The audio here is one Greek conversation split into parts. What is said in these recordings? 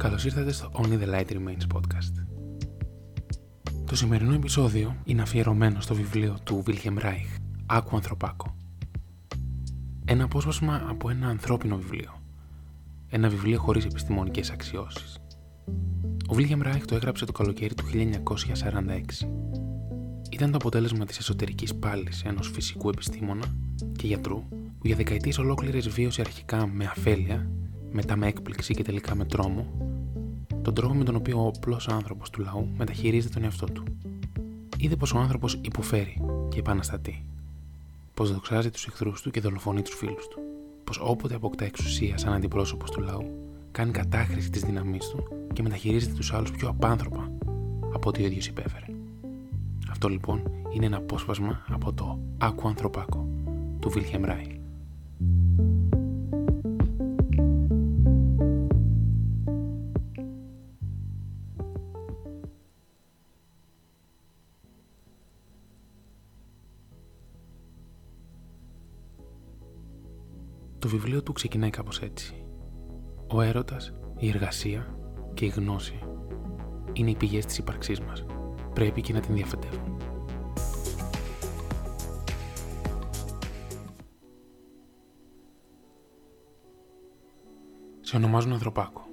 Καλώς ήρθατε στο Only the Light Remains podcast. Το σημερινό επεισόδιο είναι αφιερωμένο στο βιβλίο του William Reich, Άκου Ανθρωπάκο. Ένα απόσπασμα από ένα ανθρώπινο βιβλίο. Ένα βιβλίο χωρίς επιστημονικές αξιώσεις. Ο William Reich το έγραψε το καλοκαίρι του 1946. Ήταν το αποτέλεσμα της εσωτερικής πάλης ενός φυσικού επιστήμονα και γιατρού που για δεκαετίες ολόκληρες βίωσε αρχικά με αφέλεια, μετά με έκπληξη και τελικά με τρόμο, τον τρόπο με τον οποίο ο απλός άνθρωπος του λαού μεταχειρίζεται τον εαυτό του. Είδε πως ο άνθρωπος υποφέρει και επαναστατεί. Πως δοξάζει τους εχθρούς του και δολοφονεί τους φίλους του. Πως όποτε αποκτά εξουσία σαν αντιπρόσωπος του λαού, κάνει κατάχρηση της δύναμή του και μεταχειρίζεται τους άλλους πιο απάνθρωπα από ό,τι ο ίδιος υπέφερε. Αυτό λοιπόν είναι ένα απόσπασμα από το Άκου Ανθρωπάκο του Βίλχεμ Ράιλ. Το βιβλίο του ξεκινάει κάπως έτσι. Ο έρωτας, η εργασία και η γνώση είναι οι πηγές της ύπαρξής μας. Πρέπει και να την διαφετεύουν. Σε ονομάζουν ανθρωπάκο.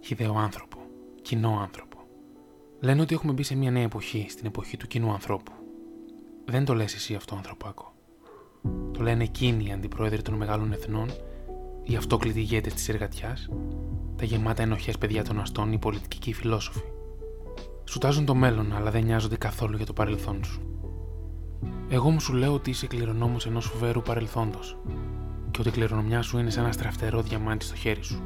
Χιδαίο άνθρωπο. Κοινό άνθρωπο. Λένε ότι έχουμε μπει σε μια νέα εποχή, στην εποχή του κοινού ανθρώπου. Δεν το λες εσύ αυτό, ανθρωπάκο. Το λένε εκείνοι οι αντιπρόεδροι των μεγάλων εθνών, οι αυτόκλητοι ηγέτες της εργατιάς, τα γεμάτα ενοχές παιδιά των αστών, οι πολιτικοί και οι φιλόσοφοι. Σου τάζουν το μέλλον, αλλά δεν νοιάζονται καθόλου για το παρελθόν σου. Εγώ μου σου λέω ότι είσαι κληρονόμος ενός φοβερού παρελθόντος και ότι η κληρονομιά σου είναι σαν ένα στραφτερό διαμάντι στο χέρι σου.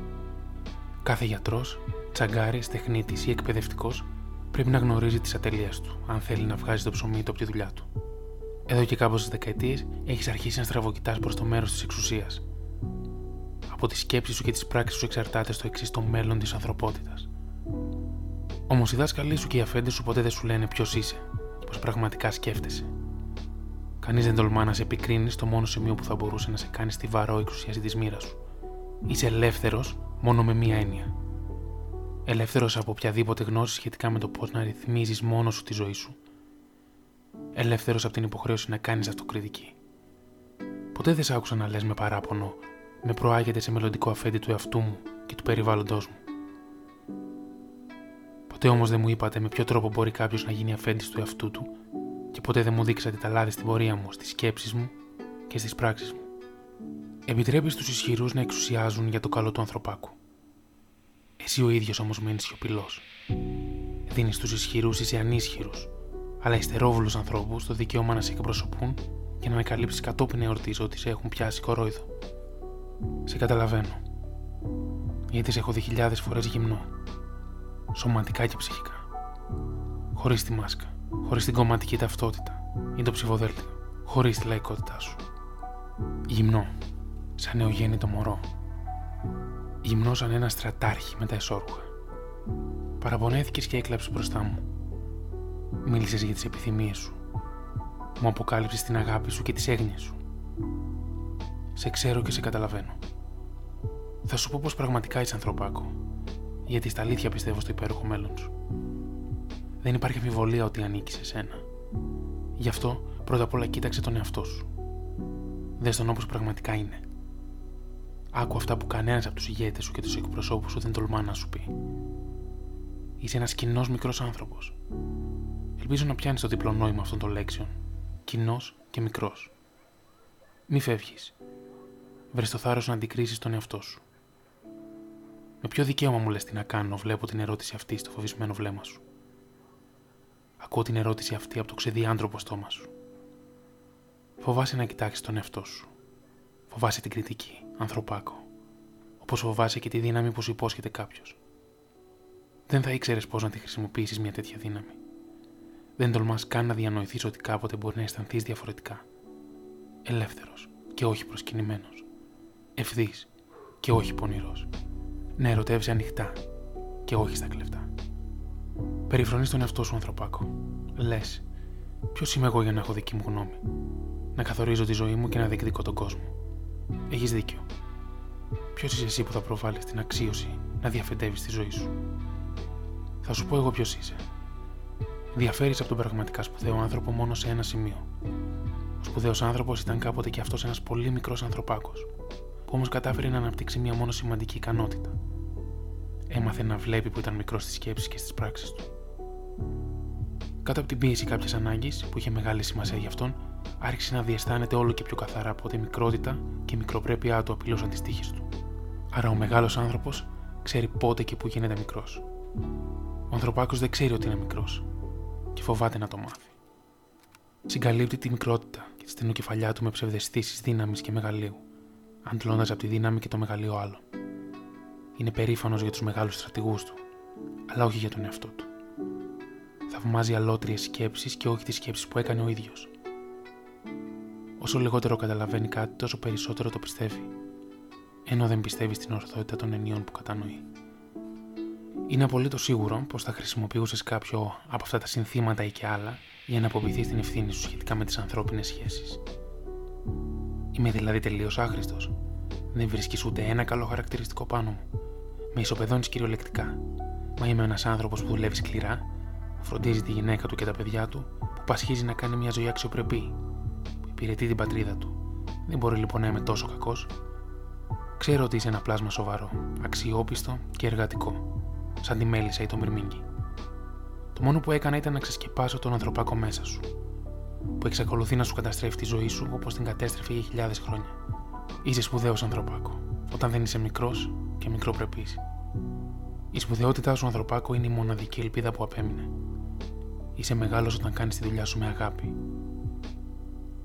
Κάθε γιατρός, τσαγκάρης, τεχνίτης ή εκπαιδευτικός πρέπει να γνωρίζει τις ατελείε του, αν θέλει να βγάζει το ψωμί του από τη δουλειά του. Εδώ και κάμποσε δεκαετίες έχεις αρχίσει να στραβοκοιτάς προς το μέρος της εξουσίας. Από τις σκέψεις σου και τις πράξεις σου εξαρτάται στο εξής το μέλλον της ανθρωπότητας. Όμως οι δάσκαλοι σου και οι αφέντες σου ποτέ δεν σου λένε ποιος είσαι και πως πραγματικά σκέφτεσαι. Κανείς δεν τολμά να σε επικρίνει στο μόνο σημείο που θα μπορούσε να σε κάνει στιβαρό εξουσίαση της μοίρας σου. Είσαι ελεύθερος μόνο με μία έννοια. Ελεύθερος από οποιαδήποτε γνώση σχετικά με το πώς να ρυθμίζεις μόνος σου τη ζωή σου ελεύθερο από την υποχρέωση να κάνεις αυτοκριτική. Ποτέ δεν σ' άκουσα να λες με παράπονο, με προάγεται σε μελλοντικό αφέντη του εαυτού μου και του περιβάλλοντός μου. Ποτέ όμως δεν μου είπατε με ποιο τρόπο μπορεί κάποιος να γίνει αφέντης του εαυτού του και ποτέ δεν μου δείξατε τα λάδι στην πορεία μου, στις σκέψεις μου και στις πράξεις μου. Επιτρέπεις στους ισχυρούς να εξουσιάζουν για το καλό του ανθρωπάκου. Εσύ ο ίδιος όμως μένεις σιωπηλός. Δίνεις στους ισχυρούς είσαι ανίσχυρου αλλά υστερόβουλου ανθρώπους το δικαίωμα να σε εκπροσωπούν και να ανακαλύψεις κατόπιν εορτής ότι σε έχουν πιάσει κορόιδο. Σε καταλαβαίνω. Γιατί σε έχω δει χιλιάδες φορές γυμνό. Σωματικά και ψυχικά. Χωρίς τη μάσκα. Χωρίς την κομματική ταυτότητα ή το ψηφοδέλτιο. Χωρίς τη λαϊκότητά σου. Γυμνό. Σαν νεογέννητο μωρό. Γυμνό σαν ένα στρατάρχη με τα εσόρουχα. Παραπονέθηκες και έκλαψες μπροστά μου Μίλησες για τις επιθυμίες σου. Μου αποκάλυψες την αγάπη σου και τις έγνοιες σου. Σε ξέρω και σε καταλαβαίνω. Θα σου πω πως πραγματικά είσαι ανθρωπάκο, γιατί στα αλήθεια πιστεύω στο υπέροχο μέλλον σου. Δεν υπάρχει αμφιβολία ότι ανήκεις σε σένα. Γι' αυτό πρώτα απ' όλα κοίταξε τον εαυτό σου. Δες τον όπως πραγματικά είναι. Άκου αυτά που κανένας από τους ηγέτες σου και τους εκπροσώπους σου δεν τολμά να σου πει. Είσαι ένας κοινός μικρός άνθρωπος Ελπίζω να πιάνεις το διπλό νόημα αυτών των λέξεων. Κοινός και μικρός. Μη φεύγεις. Βρες το θάρρος να αντικρίσεις τον εαυτό σου. Με ποιο δικαίωμα μου λες τι να κάνω, βλέπω την ερώτηση αυτή στο φοβισμένο βλέμμα σου. Ακούω την ερώτηση αυτή από το ξεδιάντροπο στόμα σου. Φοβάσαι να κοιτάξεις τον εαυτό σου. Φοβάσαι την κριτική, ανθρωπάκο. Όπως φοβάσαι και τη δύναμη που σου υπόσχεται κάποιος. Δεν θα ήξερες πώς να τη χρησιμοποιήσεις μια τέτοια δύναμη. Δεν τολμάς καν να διανοηθείς ότι κάποτε μπορεί να αισθανθείς διαφορετικά. Ελεύθερος και όχι προσκυνημένος. Ευθύς και όχι πονηρός. Να ερωτεύει ανοιχτά και όχι στα κλεφτά. Περιφρονείς τον εαυτό σου, ανθρωπάκο. Λες, ποιος είμαι εγώ για να έχω δική μου γνώμη; Να καθορίζω τη ζωή μου και να διεκδικώ τον κόσμο. Έχεις δίκιο. Ποιος είσαι εσύ που θα προβάλλεις την αξίωση να διαφεντεύεις τη ζωή σου; Θα σου πω εγώ ποιος είσαι. Διαφέρεις από τον πραγματικά σπουδαίο άνθρωπο μόνο σε ένα σημείο. Ο σπουδαίος άνθρωπος ήταν κάποτε και αυτός ένας πολύ μικρός ανθρωπάκος, που όμως κατάφερε να αναπτύξει μία μόνο σημαντική ικανότητα. Έμαθε να βλέπει που ήταν μικρός στις σκέψεις και στις πράξεις του. Κάτω από την πίεση κάποιας ανάγκης, που είχε μεγάλη σημασία για αυτόν, άρχισε να διαισθάνεται όλο και πιο καθαρά από τη μικρότητα και η μικροπρέπειά του απειλούσαν τι τύχε του. Άρα ο μεγάλος άνθρωπος ξέρει πότε και πού γίνεται μικρός. Ο ανθρωπάκος δεν ξέρει ότι είναι μικρός και φοβάται να το μάθει. Συγκαλύπτει τη μικρότητα και τη στενοκεφαλιά του με ψευδεστήσεις δύναμης και μεγαλείου, αντλώντας από τη δύναμη και το μεγαλείο άλλο. Είναι περήφανος για τους μεγάλους στρατηγούς του, αλλά όχι για τον εαυτό του. Θαυμάζει αλότριες σκέψεις και όχι τις σκέψεις που έκανε ο ίδιος. Όσο λιγότερο καταλαβαίνει κάτι, τόσο περισσότερο το πιστεύει, ενώ δεν πιστεύει στην ορθότητα των ενιών που κατανοεί. Είναι απολύτως σίγουρο πως θα χρησιμοποιούσες κάποιο από αυτά τα συνθήματα ή και άλλα για να αποποιηθεί την ευθύνη σου σχετικά με τις ανθρώπινες σχέσεις. Είμαι δηλαδή τελείως άχρηστος. Δεν βρίσκεις ούτε ένα καλό χαρακτηριστικό πάνω μου. Με ισοπεδώνεις κυριολεκτικά. Μα είμαι ένας άνθρωπος που δουλεύει σκληρά, που φροντίζει τη γυναίκα του και τα παιδιά του, που πασχίζει να κάνει μια ζωή αξιοπρεπή, που υπηρετεί την πατρίδα του. Δεν μπορεί λοιπόν να είμαι τόσο κακός. Ξέρω ότι είσαι ένα πλάσμα σοβαρό, αξιόπιστο και εργατικό σαν τη μέλισσα ή το μυρμήγκι. Το μόνο που έκανα ήταν να ξεσκεπάσω τον ανθρωπάκο μέσα σου, που εξακολουθεί να σου καταστρέφει τη ζωή σου όπως την κατέστρεφε για χιλιάδες χρόνια. Είσαι σπουδαίος ανθρωπάκο, όταν δεν είσαι μικρός και μικροπρεπής. Η σπουδαιότητά σου, ανθρωπάκο, είναι η μοναδική ελπίδα που απέμεινε. Είσαι μεγάλος όταν κάνεις τη δουλειά σου με αγάπη.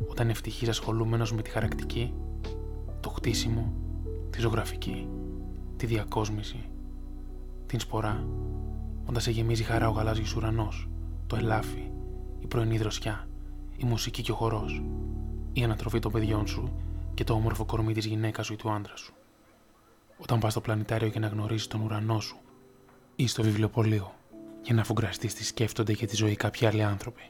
Όταν ευτυχείς ασχολούμενος με τη χαρακτική, το χτίσιμο, τη ζωγραφική, τη διακόσμηση, την σπορά, όταν σε γεμίζει χαρά ο γαλάζιος ουρανός, το ελάφι, η πρωινή δροσιά, η μουσική και ο χορός, η ανατροφή των παιδιών σου και το όμορφο κορμί της γυναίκας σου ή του άντρα σου. Όταν πας στο πλανητάριο για να γνωρίσει τον ουρανό σου ή στο βιβλιοπωλείο για να φουγκραστεί τι σκέφτονται για τη ζωή κάποιοι άλλοι άνθρωποι.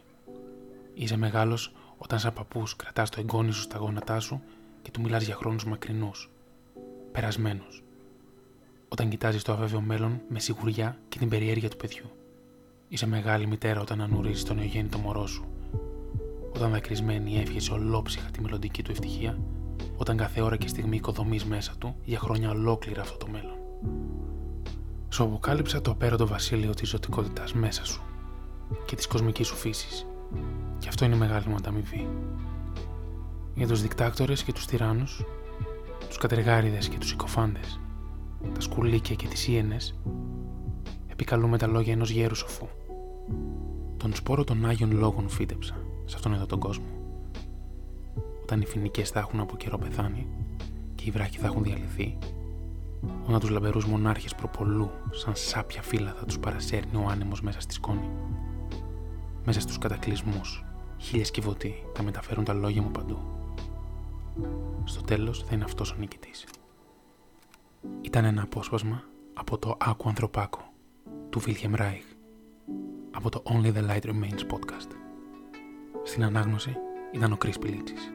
Είσαι μεγάλος όταν σαν παππούς κρατάς το εγγόνι σου στα γόνατά σου και του μιλάς για χρόνους μακρινούς, περασμένους όταν κοιτάζεις το αβέβαιο μέλλον με σιγουριά και την περιέργεια του παιδιού. Είσαι μεγάλη μητέρα όταν ανουρίζεις τον νεογέννητο μωρό σου. Όταν δακρυσμένη εύχεσαι ολόψυχα τη μελλοντική του ευτυχία, όταν κάθε ώρα και στιγμή οικοδομείς μέσα του για χρόνια ολόκληρα αυτό το μέλλον. Σου αποκάλυψα το απέραντο βασίλειο της ζωτικότητας μέσα σου και της κοσμικής σου φύσης. Και αυτό είναι μεγάλη μου ανταμοιβή. Για τους δικτάκτορες και τους τυράννους, τους κατεργάριδες και τους συκοφάντες, τα σκουλίκια και τις ίενες, επικαλούμε τα λόγια ενός γέρου σοφού. Τον σπόρο των Άγιων Λόγων φύτεψα σε αυτόν εδώ τον κόσμο. Όταν οι φοινικές θα έχουν από καιρό πεθάνει και οι βράχοι θα έχουν διαλυθεί, όταν τους λαμπερούς μονάρχες προπολού σαν σάπια φύλλα θα τους παρασέρνει ο άνεμος μέσα στη σκόνη. Μέσα στους κατακλυσμούς, χίλιες κυβωτοί θα μεταφέρουν τα λόγια μου παντού. Στο τέλος θα είναι αυτός ο νικητής. Ήταν ένα απόσπασμα από το «Άκου ανθρωπάκο» του William Reich από το Only the Light Remains podcast. Στην ανάγνωση ήταν ο Chris Πιλίτσης.